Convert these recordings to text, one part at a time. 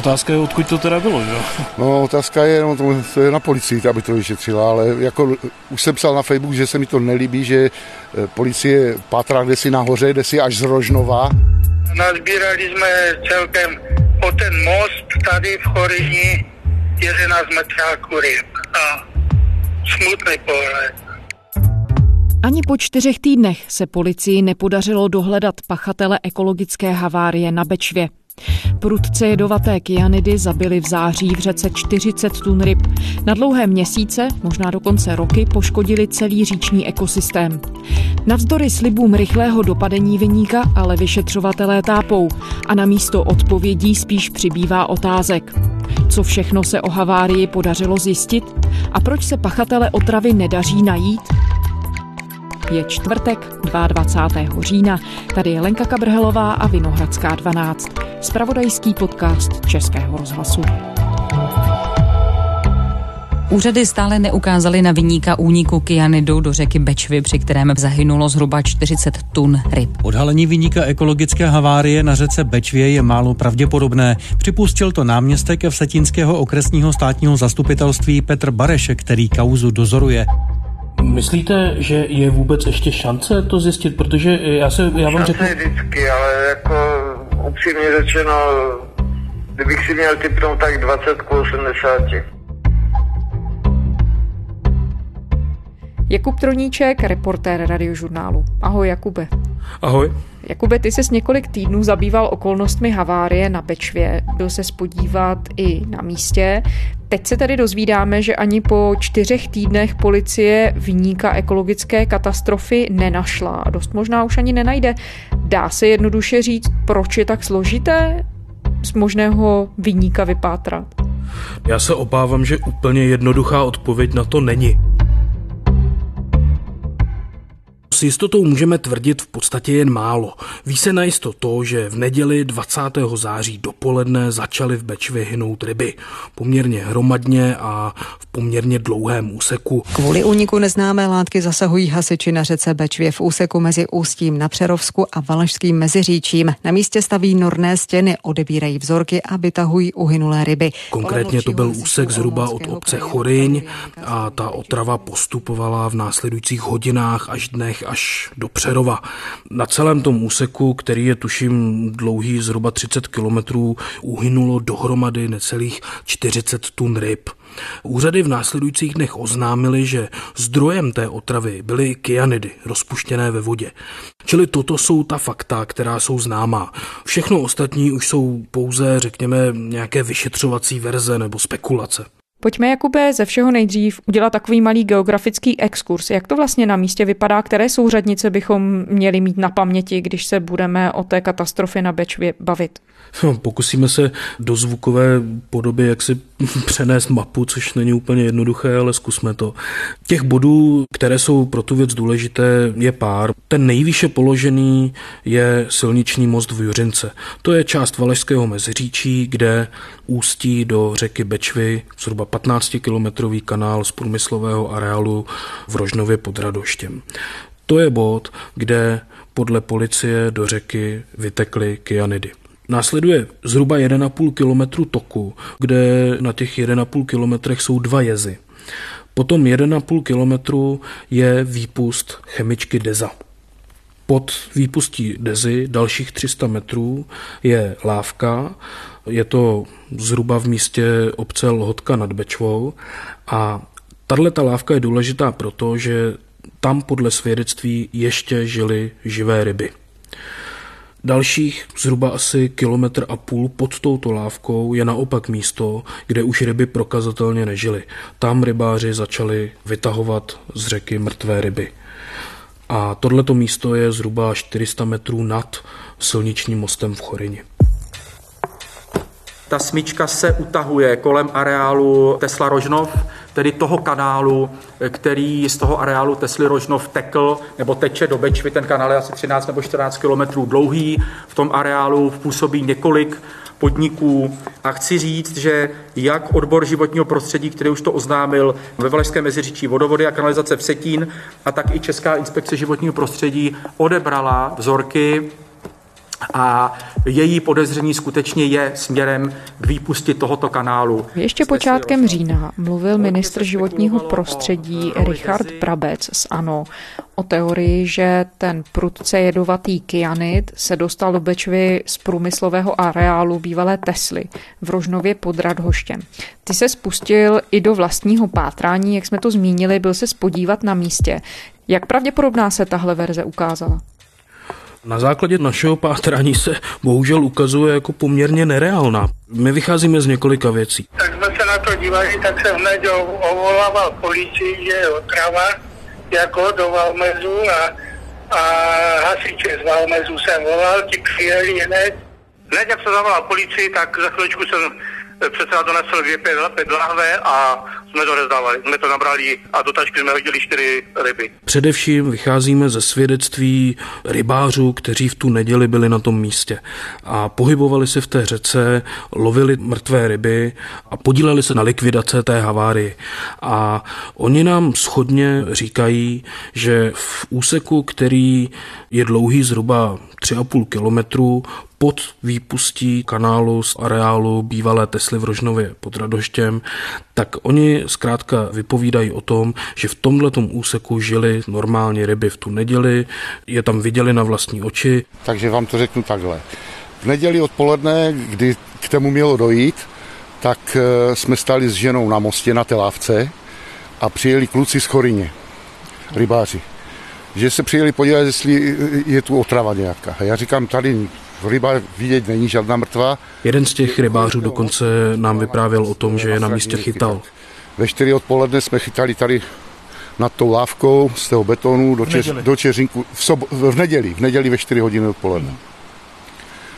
otázka je, odkud to teda bylo, jo? No, otázka je, no, to, to je na policii, aby to vyšetřila, ale jako už jsem psal na Facebook, že se mi to nelíbí, že eh, policie pátrá kde si nahoře, kde si až z Rožnova. Nazbírali jsme celkem po ten most tady v Choryni 11 metráků ryb a smutný pohled. Ani po čtyřech týdnech se policii nepodařilo dohledat pachatele ekologické havárie na Bečvě. Prudce jedovaté kyanidy zabily v září v řece 40 tun ryb. Na dlouhé měsíce, možná dokonce roky, poškodili celý říční ekosystém. Navzdory slibům rychlého dopadení vyníka ale vyšetřovatelé tápou a na místo odpovědí spíš přibývá otázek. Co všechno se o havárii podařilo zjistit a proč se pachatele otravy nedaří najít? Je čtvrtek 22. října. Tady je Lenka Kabrhelová a Vinohradská 12. Spravodajský podcast Českého rozhlasu. Úřady stále neukázaly na vyníka úniku kyanidu do řeky Bečvy, při kterém zahynulo zhruba 40 tun ryb. Odhalení vyníka ekologické havárie na řece Bečvě je málo pravděpodobné. Připustil to náměstek Vsetínského okresního státního zastupitelství Petr Barešek, který kauzu dozoruje. Myslíte, že je vůbec ještě šance to zjistit? Protože já, se, já vám řeknu... vždycky, ale jako upřímně řečeno, kdybych si měl typnout, tak 20 k 80. Jakub Troníček, reportér radiožurnálu. Ahoj Jakube. Ahoj. Jakube, ty se několik týdnů zabýval okolnostmi havárie na Bečvě, byl se spodívat i na místě. Teď se tady dozvídáme, že ani po čtyřech týdnech policie vyníka ekologické katastrofy nenašla a dost možná už ani nenajde. Dá se jednoduše říct, proč je tak složité z možného vyníka vypátrat? Já se obávám, že úplně jednoduchá odpověď na to není. S jistotou můžeme tvrdit v podstatě jen málo. Ví se najisto to, že v neděli 20. září dopoledne začaly v Bečvě hynout ryby. Poměrně hromadně a v poměrně dlouhém úseku. Kvůli úniku neznámé látky zasahují hasiči na řece Bečvě v úseku mezi Ústím na Přerovsku a Valašským meziříčím. Na místě staví norné stěny, odebírají vzorky a vytahují uhynulé ryby. Konkrétně to byl úsek zhruba od obce Choryň a ta otrava postupovala v následujících hodinách až dnech až do Přerova. Na celém tom úseku, který je tuším dlouhý zhruba 30 kilometrů, uhynulo dohromady necelých 40 tun ryb. Úřady v následujících dnech oznámily, že zdrojem té otravy byly kyanidy rozpuštěné ve vodě. Čili toto jsou ta fakta, která jsou známá. Všechno ostatní už jsou pouze, řekněme, nějaké vyšetřovací verze nebo spekulace. Pojďme, Jakube, ze všeho nejdřív udělat takový malý geografický exkurs. Jak to vlastně na místě vypadá, které souřadnice bychom měli mít na paměti, když se budeme o té katastrofě na Bečvě bavit? No, pokusíme se do zvukové podoby jak si přenést mapu, což není úplně jednoduché, ale zkusme to. Těch bodů, které jsou pro tu věc důležité, je pár. Ten nejvýše položený je silniční most v Juřince. To je část Valašského meziříčí, kde ústí do řeky Bečvy zhruba 15-kilometrový kanál z průmyslového areálu v Rožnově pod Radoštěm. To je bod, kde podle policie do řeky vytekly kyanidy. Následuje zhruba 1,5 kilometru toku, kde na těch 1,5 kilometrech jsou dva jezy. Potom 1,5 kilometru je výpust chemičky Deza. Pod výpustí Dezy dalších 300 metrů je lávka, je to zhruba v místě obce Lhotka nad Bečvou a tato lávka je důležitá proto, že tam podle svědectví ještě žily živé ryby. Dalších zhruba asi kilometr a půl pod touto lávkou je naopak místo, kde už ryby prokazatelně nežily. Tam rybáři začali vytahovat z řeky mrtvé ryby. A tohleto místo je zhruba 400 metrů nad silničním mostem v Choryni. Ta smyčka se utahuje kolem areálu Tesla Rožnov, tedy toho kanálu, který z toho areálu Tesly Rožnov tekl nebo teče do Bečvy. Ten kanál je asi 13 nebo 14 kilometrů dlouhý. V tom areálu působí několik podniků. A chci říct, že jak odbor životního prostředí, který už to oznámil ve Valašském meziříčí vodovody a kanalizace v Setín, a tak i Česká inspekce životního prostředí odebrala vzorky a její podezření skutečně je směrem k výpusti tohoto kanálu. Ještě počátkem října mluvil ministr životního prostředí Richard Brabec z ANO o teorii, že ten prudce jedovatý kyanid se dostal do Bečvy z průmyslového areálu bývalé Tesly v Rožnově pod Radhoštěm. Ty se spustil i do vlastního pátrání, jak jsme to zmínili, byl se spodívat na místě. Jak pravděpodobná se tahle verze ukázala? Na základě našeho pátrání se bohužel ukazuje jako poměrně nereálná. My vycházíme z několika věcí. Tak jsme se na to dívali, tak jsem hned ovolával policii, že je otrava, jako do Valmezu a, a hasiče z Valmezu jsem volal, ti přijeli hned. Hned jak se zavolal policii, tak za chvíličku jsem předseda donesl dvě pět lahve a jsme to rozdávali. Jsme to nabrali a do tašky jsme hodili čtyři ryby. Především vycházíme ze svědectví rybářů, kteří v tu neděli byli na tom místě a pohybovali se v té řece, lovili mrtvé ryby a podíleli se na likvidace té havárie. A oni nám schodně říkají, že v úseku, který je dlouhý zhruba 3,5 kilometru, pod výpustí kanálu z areálu bývalé Tesly v Rožnově pod Radoštěm, tak oni zkrátka vypovídají o tom, že v tomhle úseku žili normálně ryby v tu neděli, je tam viděli na vlastní oči. Takže vám to řeknu takhle. V neděli odpoledne, kdy k tomu mělo dojít, tak eh, jsme stali s ženou na mostě na té lávce a přijeli kluci z Chorině, rybáři. Že se přijeli podívat, jestli je tu otrava nějaká. A já říkám, tady ryba vidět není žádná mrtvá. Jeden z těch rybářů dokonce nám vyprávěl o tom, že je na místě chytal. Ve čtyři odpoledne jsme chytali tady nad tou lávkou z toho betonu do, čeř, do Čeřinku. V, sobo, v neděli, v neděli ve 4 hodiny odpoledne.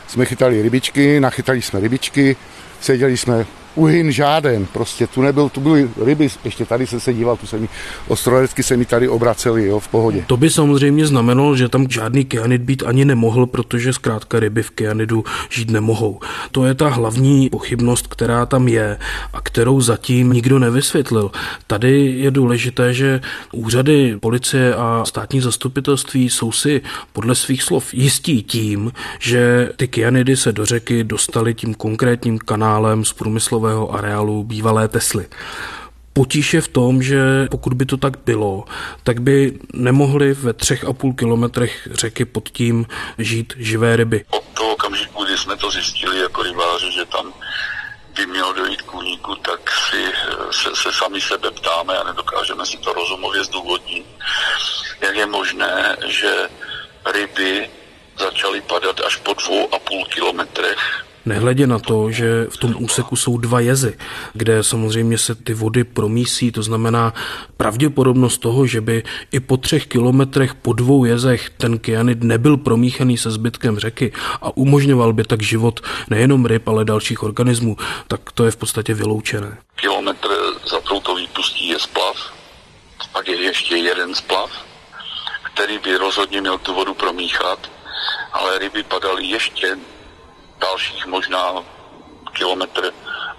Jsme chytali rybičky, nachytali jsme rybičky, seděli jsme uhyn žáden, prostě tu nebyl, tu byly ryby, ještě tady jsem se díval, tu se mi, ostrojecky se mi tady obraceli, jo, v pohodě. To by samozřejmě znamenalo, že tam žádný kyanid být ani nemohl, protože zkrátka ryby v kyanidu žít nemohou. To je ta hlavní pochybnost, která tam je a kterou zatím nikdo nevysvětlil. Tady je důležité, že úřady policie a státní zastupitelství jsou si podle svých slov jistí tím, že ty kyanidy se do řeky dostaly tím konkrétním kanálem z průmyslu průmyslového areálu bývalé Tesly. Potíž je v tom, že pokud by to tak bylo, tak by nemohli ve třech a půl kilometrech řeky pod tím žít živé ryby. Od toho okamžiku, kdy jsme to zjistili jako rybáři, že tam by mělo dojít k úniku, tak si se, se sami sebe ptáme a nedokážeme si to rozumově zdůvodnit. Jak je možné, že ryby začaly padat až po dvou a půl kilometrech Nehledě na to, že v tom úseku jsou dva jezy, kde samozřejmě se ty vody promísí, to znamená pravděpodobnost toho, že by i po třech kilometrech po dvou jezech ten kyanid nebyl promíchaný se zbytkem řeky a umožňoval by tak život nejenom ryb, ale dalších organismů, tak to je v podstatě vyloučené. Kilometr za touto výpustí je splav, pak je ještě jeden splav, který by rozhodně měl tu vodu promíchat, ale ryby padaly ještě dalších možná kilometr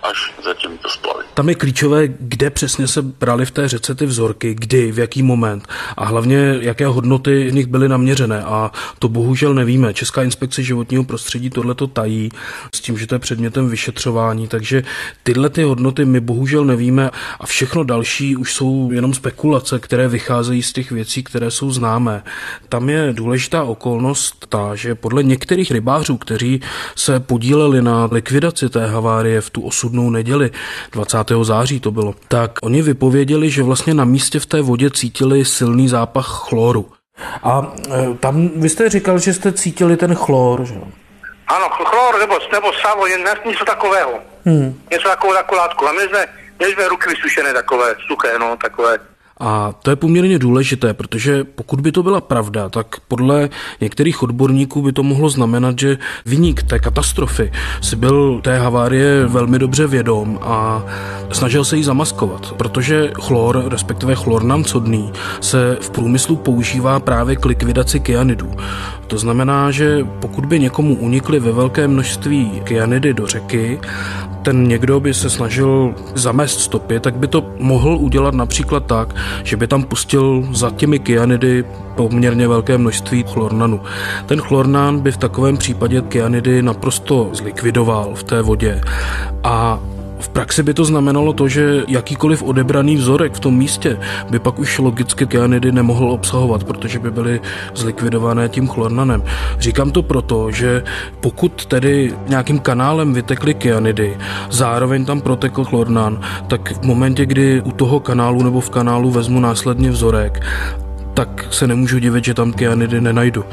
až za těmito splavy. Tam je klíčové, kde přesně se brali v té řece ty vzorky, kdy, v jaký moment a hlavně jaké hodnoty v nich byly naměřené a to bohužel nevíme. Česká inspekce životního prostředí tohle to tají s tím, že to je předmětem vyšetřování, takže tyhle ty hodnoty my bohužel nevíme a všechno další už jsou jenom spekulace, které vycházejí z těch věcí, které jsou známé. Tam je důležitá okolnost ta, že podle některých rybářů, kteří se podíleli na likvidaci té havárie v tu osud osudnou neděli, 20. září to bylo, tak oni vypověděli, že vlastně na místě v té vodě cítili silný zápach chloru. A e, tam vy jste říkal, že jste cítili ten chlor, že Ano, chlor nebo, nebo savo, něco takového. Hmm. Něco takového, takovou látku. A my jsme, my jsme ruky vysušené takové, suché, no, takové. A to je poměrně důležité, protože pokud by to byla pravda, tak podle některých odborníků by to mohlo znamenat, že vyník té katastrofy si byl té havárie velmi dobře vědom a snažil se ji zamaskovat, protože chlor, respektive chlornan codný, se v průmyslu používá právě k likvidaci kyanidů. To znamená, že pokud by někomu unikly ve velké množství kyanidy do řeky, ten někdo by se snažil zamést stopy, tak by to mohl udělat například tak, že by tam pustil za těmi kyanidy poměrně velké množství chlornanu. Ten chlornán by v takovém případě kyanidy naprosto zlikvidoval v té vodě a v praxi by to znamenalo to, že jakýkoliv odebraný vzorek v tom místě by pak už logicky kyanidy nemohl obsahovat, protože by byly zlikvidované tím chlornanem. Říkám to proto, že pokud tedy nějakým kanálem vytekly kyanidy, zároveň tam protekl chlornan, tak v momentě, kdy u toho kanálu nebo v kanálu vezmu následně vzorek tak se nemůžu divit, že tam kyanidy nenajdu.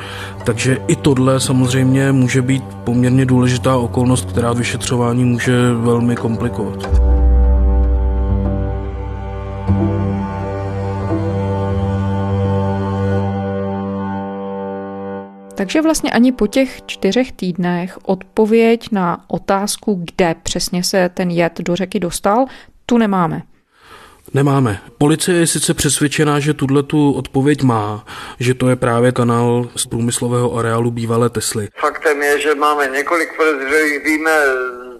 Takže i tohle samozřejmě může být poměrně důležitá okolnost, která vyšetřování může velmi komplikovat. Takže vlastně ani po těch čtyřech týdnech odpověď na otázku, kde přesně se ten jed do řeky dostal, tu nemáme. Nemáme. Policie je sice přesvědčená, že tuhle tu odpověď má, že to je právě kanál z průmyslového areálu bývalé Tesly. Faktem je, že máme několik podezřelých, víme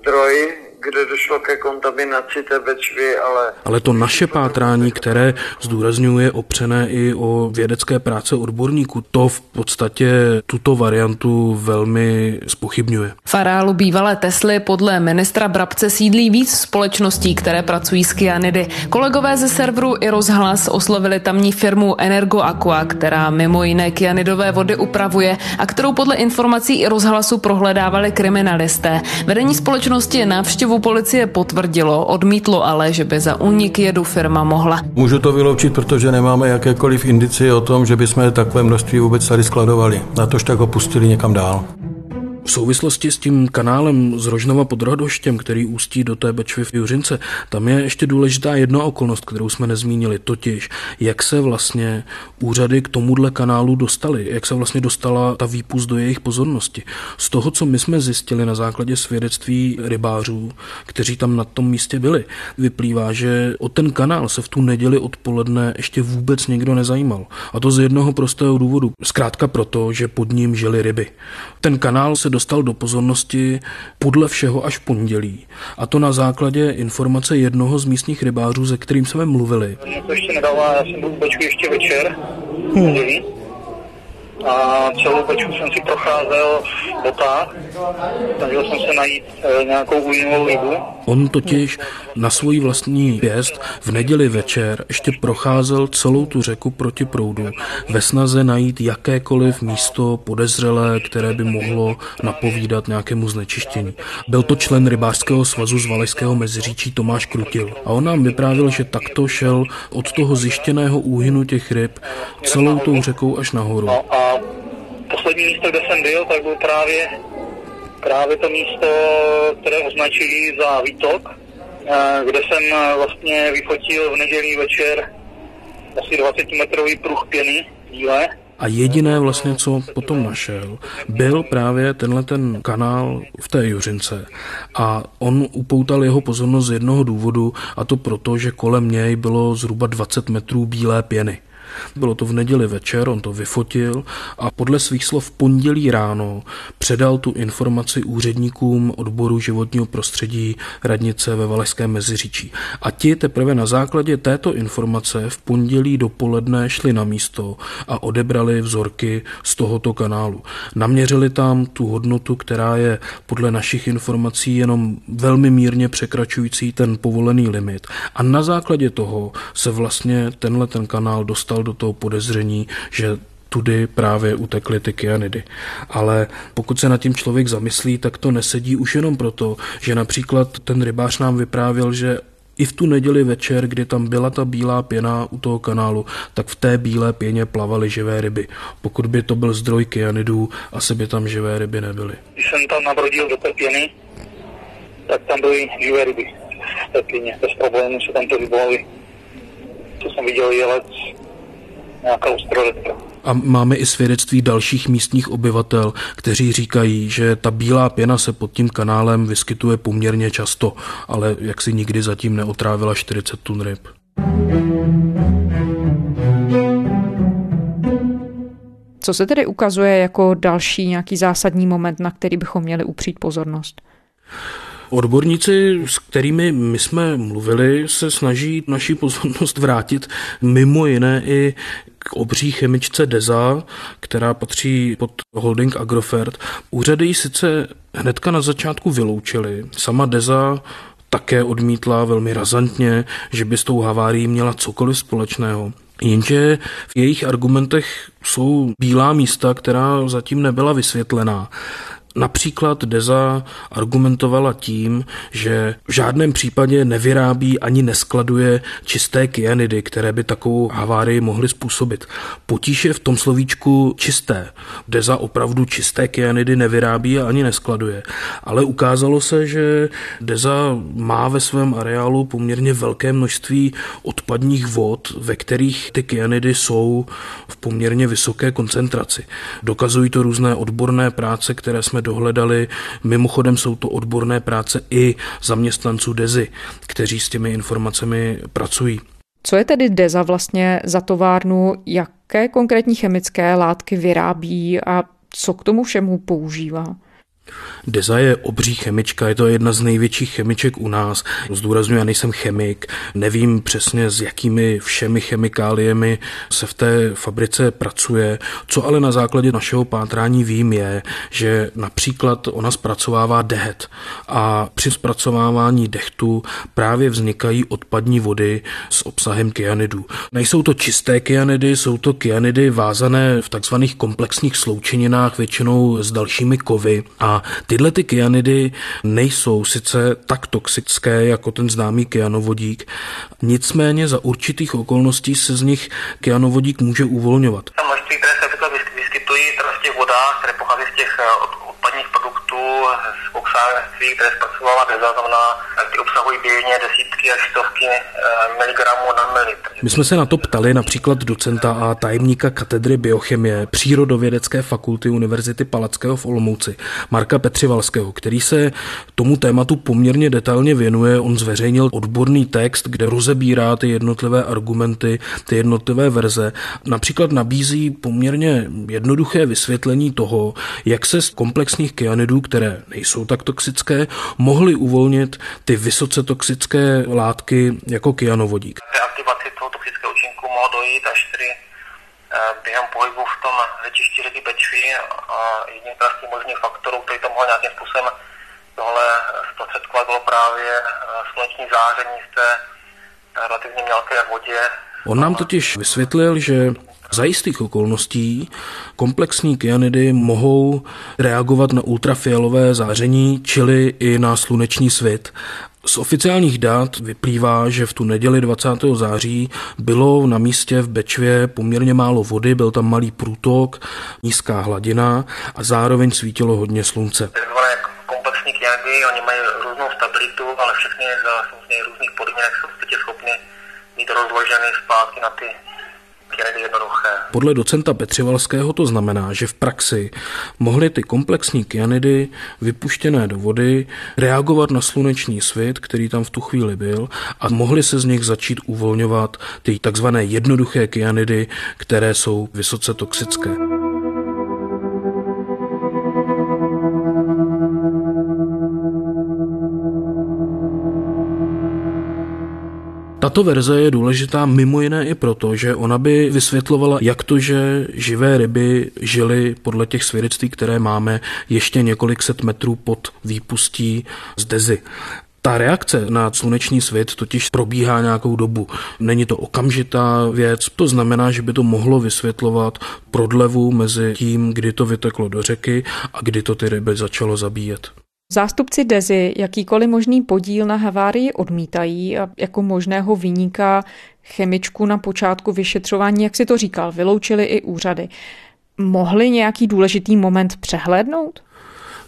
zdroj, kde došlo ke kontaminaci té Bečvy, ale... Ale to naše pátrání, které zdůrazňuje opřené i o vědecké práce odborníků, to v podstatě tuto variantu velmi spochybňuje. V areálu bývalé Tesly podle ministra Brabce sídlí víc společností, které pracují s kyanidy. Kolegové ze serveru i rozhlas oslovili tamní firmu Energo Aqua, která mimo jiné kyanidové vody upravuje a kterou podle informací i rozhlasu prohledávali kriminalisté. Vedení společnosti návštěvu návštěvu policie potvrdilo, odmítlo ale, že by za únik jedu firma mohla. Můžu to vyloučit, protože nemáme jakékoliv indicie o tom, že bychom takové množství vůbec tady skladovali. Na tož tak ho pustili někam dál. V souvislosti s tím kanálem z Rožnova pod Radoštěm, který ústí do té Bečvy v Juřince, tam je ještě důležitá jedna okolnost, kterou jsme nezmínili, totiž jak se vlastně úřady k tomuhle kanálu dostaly, jak se vlastně dostala ta výpust do jejich pozornosti. Z toho, co my jsme zjistili na základě svědectví rybářů, kteří tam na tom místě byli, vyplývá, že o ten kanál se v tu neděli odpoledne ještě vůbec někdo nezajímal. A to z jednoho prostého důvodu. Zkrátka proto, že pod ním žili ryby. Ten kanál se dostal do pozornosti podle všeho až v pondělí. A to na základě informace jednoho z místních rybářů, se kterým jsme mluvili. Mě to ještě nedává, já jsem byl v ještě večer, hmm a celou pečku jsem si procházel v botách, snažil jsem se najít e, nějakou újmovou rybu. On totiž na svůj vlastní pěst v neděli večer ještě procházel celou tu řeku proti proudu ve snaze najít jakékoliv místo podezřelé, které by mohlo napovídat nějakému znečištění. Byl to člen rybářského svazu z Valašského meziříčí Tomáš Krutil a on nám vyprávěl, že takto šel od toho zjištěného úhynu těch ryb celou tou řekou až nahoru. No a poslední místo, kde jsem byl, tak byl právě, právě to místo, které označili za výtok, eh, kde jsem eh, vlastně vyfotil v nedělí večer asi 20-metrový pruh pěny díle. A jediné vlastně, co potom našel, byl právě tenhle ten kanál v té Juřince. A on upoutal jeho pozornost z jednoho důvodu, a to proto, že kolem něj bylo zhruba 20 metrů bílé pěny. Bylo to v neděli večer, on to vyfotil a podle svých slov pondělí ráno předal tu informaci úředníkům odboru životního prostředí radnice ve Valašském Meziříčí. A ti teprve na základě této informace v pondělí dopoledne šli na místo a odebrali vzorky z tohoto kanálu. Naměřili tam tu hodnotu, která je podle našich informací jenom velmi mírně překračující ten povolený limit. A na základě toho se vlastně tenhle ten kanál dostal do toho podezření, že tudy právě utekly ty kyanidy. Ale pokud se nad tím člověk zamyslí, tak to nesedí už jenom proto, že například ten rybář nám vyprávěl, že i v tu neděli večer, kdy tam byla ta bílá pěna u toho kanálu, tak v té bílé pěně plavaly živé ryby. Pokud by to byl zdroj kyanidů, asi by tam živé ryby nebyly. Když jsem tam nabrodil do té pěny, tak tam byly živé ryby v té pěně. Bez problémů se tam to vybavili. Co jsem viděl, jelec, nějaká ostrodecka. A máme i svědectví dalších místních obyvatel, kteří říkají, že ta bílá pěna se pod tím kanálem vyskytuje poměrně často, ale jak si nikdy zatím neotrávila 40 tun ryb. Co se tedy ukazuje jako další nějaký zásadní moment, na který bychom měli upřít pozornost? Odborníci, s kterými my jsme mluvili, se snaží naší pozornost vrátit mimo jiné i k obří chemičce Deza, která patří pod holding Agrofert. Úřady ji sice hnedka na začátku vyloučili. Sama Deza také odmítla velmi razantně, že by s tou havárií měla cokoliv společného. Jenže v jejich argumentech jsou bílá místa, která zatím nebyla vysvětlená. Například Deza argumentovala tím, že v žádném případě nevyrábí ani neskladuje čisté kyanidy, které by takovou havárii mohly způsobit. Potíž je v tom slovíčku čisté. Deza opravdu čisté kyanidy nevyrábí a ani neskladuje. Ale ukázalo se, že Deza má ve svém areálu poměrně velké množství odpadních vod, ve kterých ty kyanidy jsou v poměrně vysoké koncentraci. Dokazují to různé odborné práce, které jsme dohledali. Mimochodem jsou to odborné práce i zaměstnanců DEZY, kteří s těmi informacemi pracují. Co je tedy DEZA vlastně za továrnu, jaké konkrétní chemické látky vyrábí a co k tomu všemu používá? Deza je obří chemička, je to jedna z největších chemiček u nás. Zdůraznuju, já nejsem chemik, nevím přesně s jakými všemi chemikáliemi se v té fabrice pracuje. Co ale na základě našeho pátrání vím je, že například ona zpracovává dehet a při zpracovávání dechtu právě vznikají odpadní vody s obsahem kyanidů. Nejsou to čisté kyanidy, jsou to kyanidy vázané v takzvaných komplexních sloučeninách, většinou s dalšími kovy a tyhle ty kyanidy nejsou sice tak toxické jako ten známý kyanovodík, nicméně za určitých okolností se z nich kyanovodík může uvolňovat. Ta množství, které se vyskytují v těch vodách, které pochází z těch eh, odpadních produktů z oxárenství, které zpracovává DEZA, znamená, ty obsahují běžně desítky až stovky eh, miligramů na mililitr. My jsme se na to ptali například docenta a tajemníka katedry biochemie Přírodovědecké fakulty Univerzity Palackého v Olomouci, Marka Petřivalského, který se tomu tématu poměrně detailně věnuje. On zveřejnil odborný text, kde rozebírá ty jednotlivé argumenty, ty jednotlivé verze. Například nabízí poměrně jednoduché vysvětlení toho, jak se komplexních kyanidů, které nejsou tak toxické, mohly uvolnit ty vysoce toxické látky jako kyanovodík. Reaktivaci toho toxického účinku mohlo dojít až tedy eh, během pohybu v tom řečišti řeky Bečvy a jedním z těch možných faktorů, který to mohl nějakým způsobem tohle zprostředkovat, bylo právě eh, sluneční záření v té eh, relativně mělké vodě. On nám totiž vysvětlil, že za jistých okolností komplexní kyanidy mohou reagovat na ultrafialové záření, čili i na sluneční svit. Z oficiálních dat vyplývá, že v tu neděli 20. září bylo na místě v Bečvě poměrně málo vody, byl tam malý průtok, nízká hladina a zároveň svítilo hodně slunce. Komplexní kyanidy, oni mají různou stabilitu, ale všechny za různých podmínek jsou schopny být rozloženy zpátky na ty jednoduché. Podle docenta Petřivalského to znamená, že v praxi mohly ty komplexní kyanidy vypuštěné do vody reagovat na sluneční svět, který tam v tu chvíli byl a mohly se z nich začít uvolňovat ty takzvané jednoduché kyanidy, které jsou vysoce toxické. Tato verze je důležitá mimo jiné i proto, že ona by vysvětlovala, jak to, že živé ryby žily podle těch svědectví, které máme, ještě několik set metrů pod výpustí z Dezy. Ta reakce na sluneční svět totiž probíhá nějakou dobu. Není to okamžitá věc, to znamená, že by to mohlo vysvětlovat prodlevu mezi tím, kdy to vyteklo do řeky a kdy to ty ryby začalo zabíjet. Zástupci Dezy jakýkoliv možný podíl na havárii odmítají a jako možného vyníka chemičku na počátku vyšetřování, jak si to říkal, vyloučili i úřady. Mohli nějaký důležitý moment přehlédnout?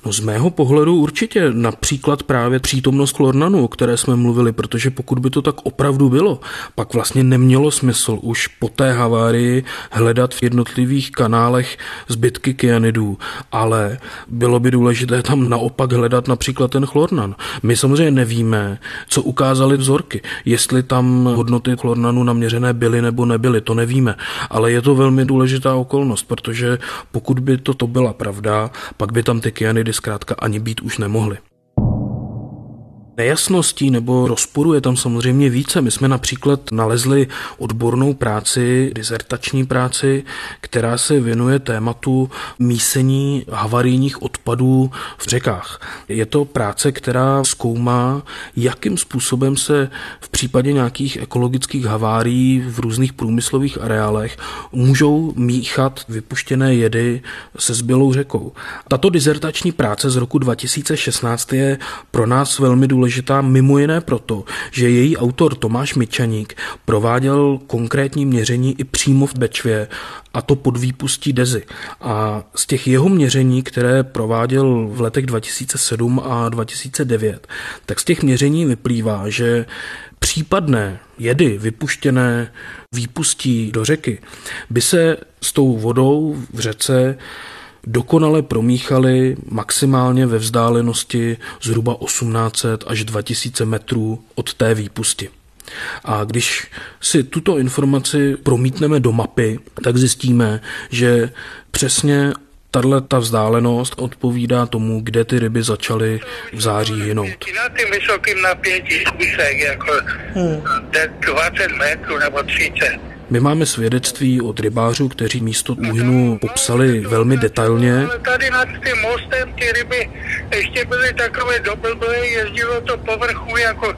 No z mého pohledu určitě například právě přítomnost chlornanu, o které jsme mluvili, protože pokud by to tak opravdu bylo, pak vlastně nemělo smysl už po té havárii hledat v jednotlivých kanálech zbytky kyanidů, ale bylo by důležité tam naopak hledat například ten chlornan. My samozřejmě nevíme, co ukázaly vzorky, jestli tam hodnoty chlornanu naměřené byly nebo nebyly, to nevíme, ale je to velmi důležitá okolnost, protože pokud by toto byla pravda, pak by tam ty kyanidy zkrátka ani být už nemohly. Nejasností nebo rozporu je tam samozřejmě více. My jsme například nalezli odbornou práci, dizertační práci, která se věnuje tématu mísení havarijních odpadů v řekách. Je to práce, která zkoumá, jakým způsobem se v případě nějakých ekologických havárií v různých průmyslových areálech můžou míchat vypuštěné jedy se zbylou řekou. Tato dizertační práce z roku 2016 je pro nás velmi důležitá důležitá mimo jiné proto, že její autor Tomáš Mičaník prováděl konkrétní měření i přímo v Bečvě a to pod výpustí Dezy. A z těch jeho měření, které prováděl v letech 2007 a 2009, tak z těch měření vyplývá, že případné jedy vypuštěné výpustí do řeky by se s tou vodou v řece dokonale promíchali maximálně ve vzdálenosti zhruba 1800 až 2000 metrů od té výpusti. A když si tuto informaci promítneme do mapy, tak zjistíme, že přesně tahle ta vzdálenost odpovídá tomu, kde ty ryby začaly v září hynout. Na tím vysokým napětí jako hmm. 20 metrů nebo 30 my máme svědectví od rybářů, kteří místo úhynu popsali velmi detailně. Tady nad tím mostem ty ryby ještě byly takové doblblé, jezdilo to povrchu jako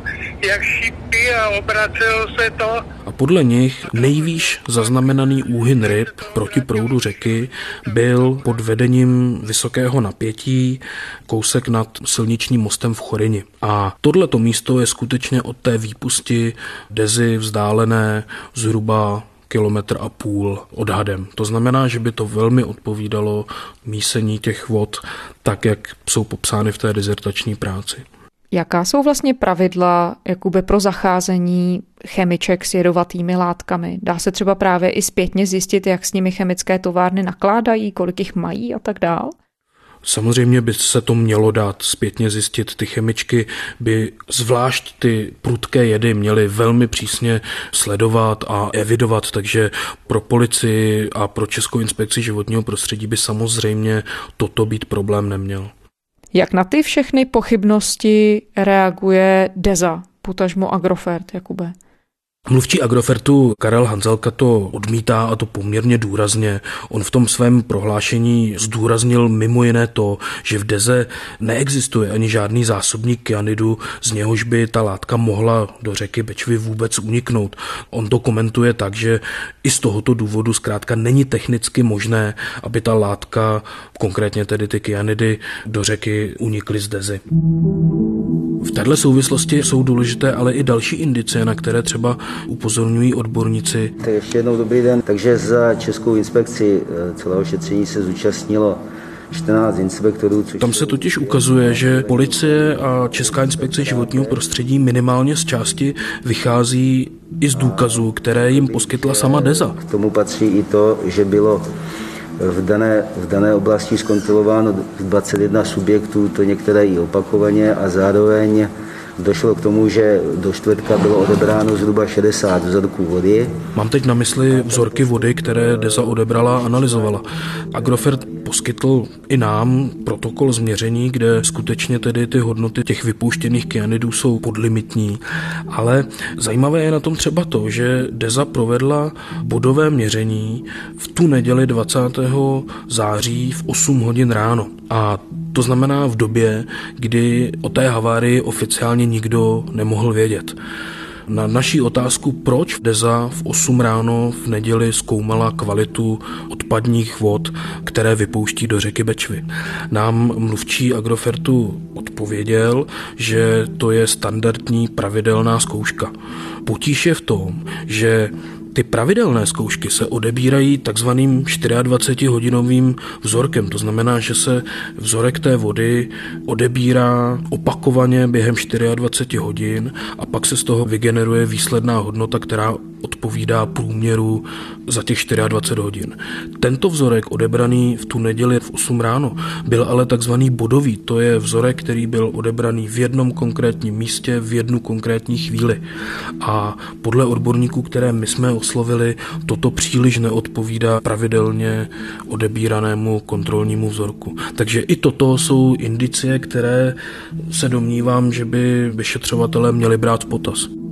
jak šipy a obracelo se to. Podle nich nejvýš zaznamenaný úhyn ryb proti proudu řeky byl pod vedením vysokého napětí kousek nad silničním mostem v Chorini. A tohleto místo je skutečně od té výpusti Dezy vzdálené zhruba kilometr a půl odhadem. To znamená, že by to velmi odpovídalo mísení těch vod tak, jak jsou popsány v té dizertační práci. Jaká jsou vlastně pravidla Jakube pro zacházení chemiček s jedovatými látkami? Dá se třeba právě i zpětně zjistit, jak s nimi chemické továrny nakládají, kolik jich mají a tak dál? Samozřejmě by se to mělo dát zpětně zjistit. Ty chemičky by zvlášť ty prudké jedy měly velmi přísně sledovat a evidovat, takže pro policii a pro Českou inspekci životního prostředí by samozřejmě toto být problém neměl. Jak na ty všechny pochybnosti reaguje Deza, putažmo Agrofert, Jakube? Mluvčí Agrofertu Karel Hanzelka to odmítá a to poměrně důrazně. On v tom svém prohlášení zdůraznil mimo jiné to, že v Deze neexistuje ani žádný zásobník kyanidu, z něhož by ta látka mohla do řeky Bečvy vůbec uniknout. On to komentuje tak, že i z tohoto důvodu zkrátka není technicky možné, aby ta látka, konkrétně tedy ty kyanidy, do řeky unikly z Dezy. V této souvislosti jsou důležité ale i další indicie, na které třeba upozorňují odborníci. Tak ještě jednou dobrý den. Takže za Českou inspekci eh, celého šetření se zúčastnilo 14 inspektorů. Což Tam se totiž ukazuje, že policie a Česká inspekce životního prostředí minimálně z části vychází i z důkazů, které jim poskytla sama DEZA. K tomu patří i to, že bylo v dané, v dané oblasti zkontrolováno 21 subjektů, to některé i opakovaně a zároveň došlo k tomu, že do čtvrtka bylo odebráno zhruba 60 vzorků vody. Mám teď na mysli vzorky vody, které DESA odebrala a analyzovala. Agrofert poskytl i nám protokol změření, kde skutečně tedy ty hodnoty těch vypouštěných kyanidů jsou podlimitní. Ale zajímavé je na tom třeba to, že DEZA provedla bodové měření v tu neděli 20. září v 8 hodin ráno. A to znamená v době, kdy o té havárii oficiálně nikdo nemohl vědět. Na naší otázku, proč Deza v 8 ráno v neděli zkoumala kvalitu odpadních vod, které vypouští do řeky Bečvy. Nám mluvčí Agrofertu odpověděl, že to je standardní pravidelná zkouška. Potíž je v tom, že ty pravidelné zkoušky se odebírají takzvaným 24-hodinovým vzorkem. To znamená, že se vzorek té vody odebírá opakovaně během 24 hodin a pak se z toho vygeneruje výsledná hodnota, která odpovídá průměru za těch 24 hodin. Tento vzorek odebraný v tu neděli v 8 ráno byl ale takzvaný bodový. To je vzorek, který byl odebraný v jednom konkrétním místě v jednu konkrétní chvíli. A podle odborníků, které my jsme oslovili, toto příliš neodpovídá pravidelně odebíranému kontrolnímu vzorku. Takže i toto jsou indicie, které se domnívám, že by vyšetřovatelé měli brát v potaz.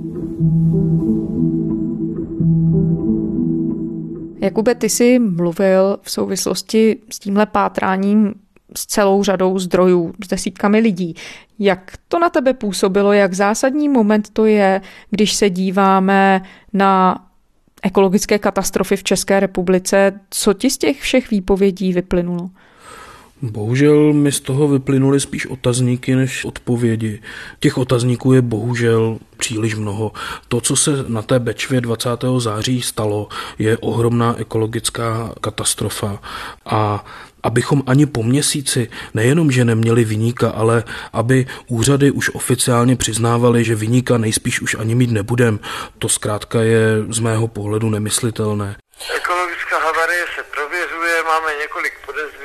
Jakube, ty jsi mluvil v souvislosti s tímhle pátráním s celou řadou zdrojů, s desítkami lidí. Jak to na tebe působilo, jak zásadní moment to je, když se díváme na ekologické katastrofy v České republice? Co ti z těch všech výpovědí vyplynulo? Bohužel mi z toho vyplynuly spíš otazníky než odpovědi. Těch otazníků je bohužel příliš mnoho. To, co se na té Bečvě 20. září stalo, je ohromná ekologická katastrofa a abychom ani po měsíci nejenom, že neměli vyníka, ale aby úřady už oficiálně přiznávali, že vyníka nejspíš už ani mít nebudem, to zkrátka je z mého pohledu nemyslitelné. Ekologická havarie se prověřuje, máme několik tuto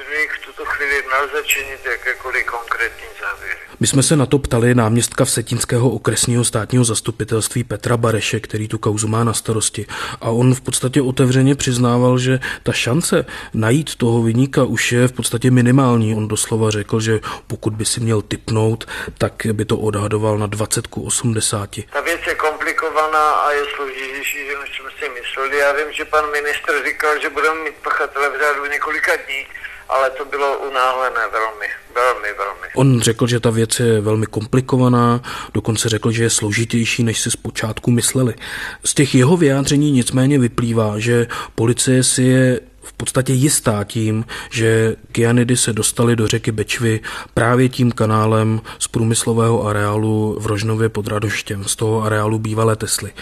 chvíli nelze činit jakékoliv konkrétní závěry. My jsme se na to ptali náměstka Vsetínského okresního státního zastupitelství Petra Bareše, který tu kauzu má na starosti. A on v podstatě otevřeně přiznával, že ta šance najít toho vyníka už je v podstatě minimální. On doslova řekl, že pokud by si měl typnout, tak by to odhadoval na 20 ku 80. Ta věc je komplikovaná a je složitější, než jsme si mysleli. Já vím, že pan ministr říkal, že budeme mít pachatele v řádu několika dní, ale to bylo unáhlené velmi, velmi, velmi. On řekl, že ta věc je velmi komplikovaná, dokonce řekl, že je složitější, než si zpočátku mysleli. Z těch jeho vyjádření nicméně vyplývá, že policie si je v podstatě jistá tím, že kyanidy se dostaly do řeky Bečvy právě tím kanálem z průmyslového areálu v Rožnově pod Radoštěm, z toho areálu bývalé Tesly.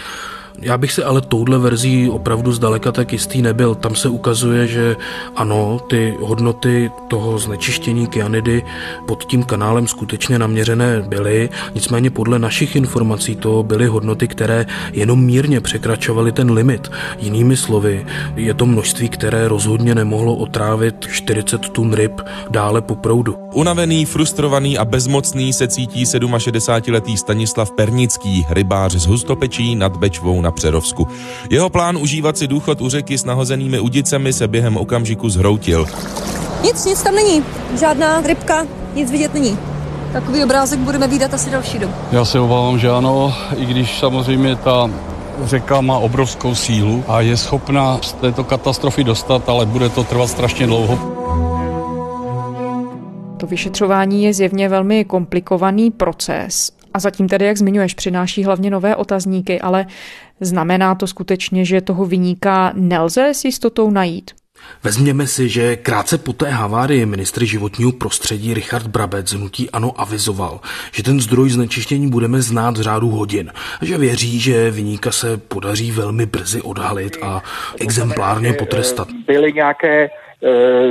Já bych se ale touhle verzí opravdu zdaleka tak jistý nebyl. Tam se ukazuje, že ano, ty hodnoty toho znečištění kyanidy pod tím kanálem skutečně naměřené byly, nicméně podle našich informací to byly hodnoty, které jenom mírně překračovaly ten limit. Jinými slovy, je to množství, které rozhodně nemohlo otrávit 40 tun ryb dále po proudu. Unavený, frustrovaný a bezmocný se cítí 67-letý Stanislav Pernický, rybář z Hustopečí nad Bečvou na Přerovsku. Jeho plán užívat si důchod u řeky s nahozenými udicemi se během okamžiku zhroutil. Nic, nic tam není. Žádná rybka, nic vidět není. Takový obrázek budeme vidět asi další dobu. Já se obávám, že ano, i když samozřejmě ta řeka má obrovskou sílu a je schopna z této katastrofy dostat, ale bude to trvat strašně dlouho. To vyšetřování je zjevně velmi komplikovaný proces a zatím tedy, jak zmiňuješ, přináší hlavně nové otazníky, ale znamená to skutečně, že toho vyníka nelze s jistotou najít? Vezměme si, že krátce po té havárii ministr životního prostředí Richard Brabec hnutí ano avizoval, že ten zdroj znečištění budeme znát v řádu hodin a že věří, že vyníka se podaří velmi brzy odhalit a exemplárně potrestat. Byly nějaké Eh,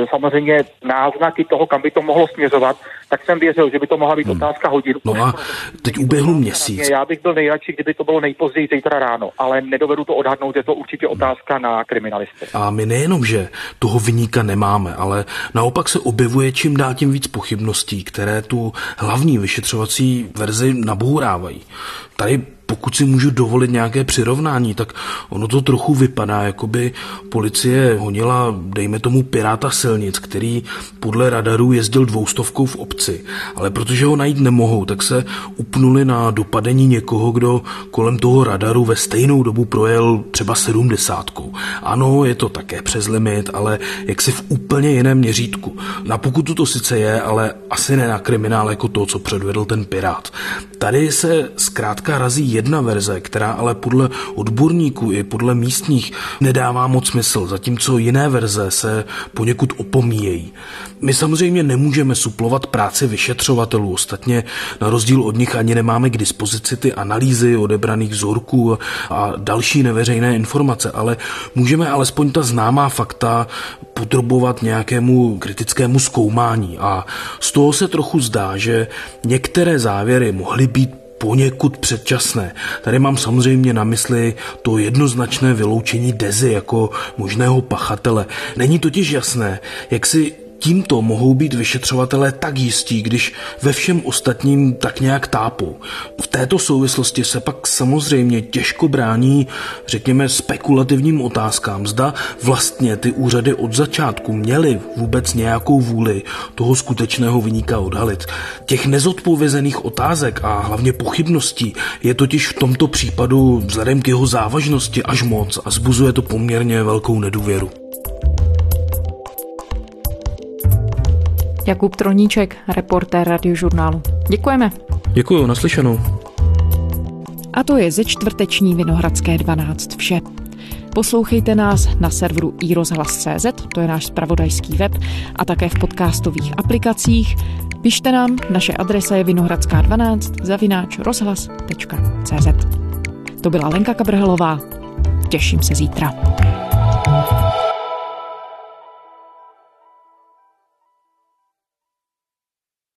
samozřejmě náznaky toho, kam by to mohlo směřovat, tak jsem věřil, že by to mohla být hmm. otázka hodin. No a teď uběhl měsíc. Já bych byl nejradši, kdyby to bylo nejpozději zítra ráno, ale nedovedu to odhadnout, je to určitě otázka na kriminalisty. A my nejenom, že toho vyníka nemáme, ale naopak se objevuje čím dál tím víc pochybností, které tu hlavní vyšetřovací verzi nabourávají. Tady pokud si můžu dovolit nějaké přirovnání, tak ono to trochu vypadá, jako by policie honila, dejme tomu, piráta silnic, který podle radarů jezdil dvoustovkou v obci, ale protože ho najít nemohou, tak se upnuli na dopadení někoho, kdo kolem toho radaru ve stejnou dobu projel třeba sedmdesátkou. Ano, je to také přes limit, ale jak si v úplně jiném měřítku. Na pokutu to sice je, ale asi ne na kriminál jako to, co předvedl ten pirát. Tady se zkrátka razí jedna verze, která ale podle odborníků i podle místních nedává moc smysl, zatímco jiné verze se poněkud opomíjejí. My samozřejmě nemůžeme suplovat práci vyšetřovatelů, ostatně na rozdíl od nich ani nemáme k dispozici ty analýzy odebraných vzorků a další neveřejné informace, ale můžeme alespoň ta známá fakta podrobovat nějakému kritickému zkoumání a z toho se trochu zdá, že některé závěry mohly být poněkud předčasné. Tady mám samozřejmě na mysli to jednoznačné vyloučení Dezy jako možného pachatele. Není totiž jasné, jak si tímto mohou být vyšetřovatelé tak jistí, když ve všem ostatním tak nějak tápou. V této souvislosti se pak samozřejmě těžko brání, řekněme, spekulativním otázkám. Zda vlastně ty úřady od začátku měly vůbec nějakou vůli toho skutečného vyníka odhalit. Těch nezodpovězených otázek a hlavně pochybností je totiž v tomto případu vzhledem k jeho závažnosti až moc a zbuzuje to poměrně velkou nedůvěru. Jakub Troníček, reportér radiožurnálu. Děkujeme. Děkuji, naslyšenou. A to je ze čtvrteční Vinohradské 12 vše. Poslouchejte nás na serveru iRozhlas.cz, to je náš spravodajský web, a také v podcastových aplikacích. Pište nám, naše adresa je vinohradská12 zavináč rozhlas.cz. To byla Lenka Kabrhelová. Těším se zítra.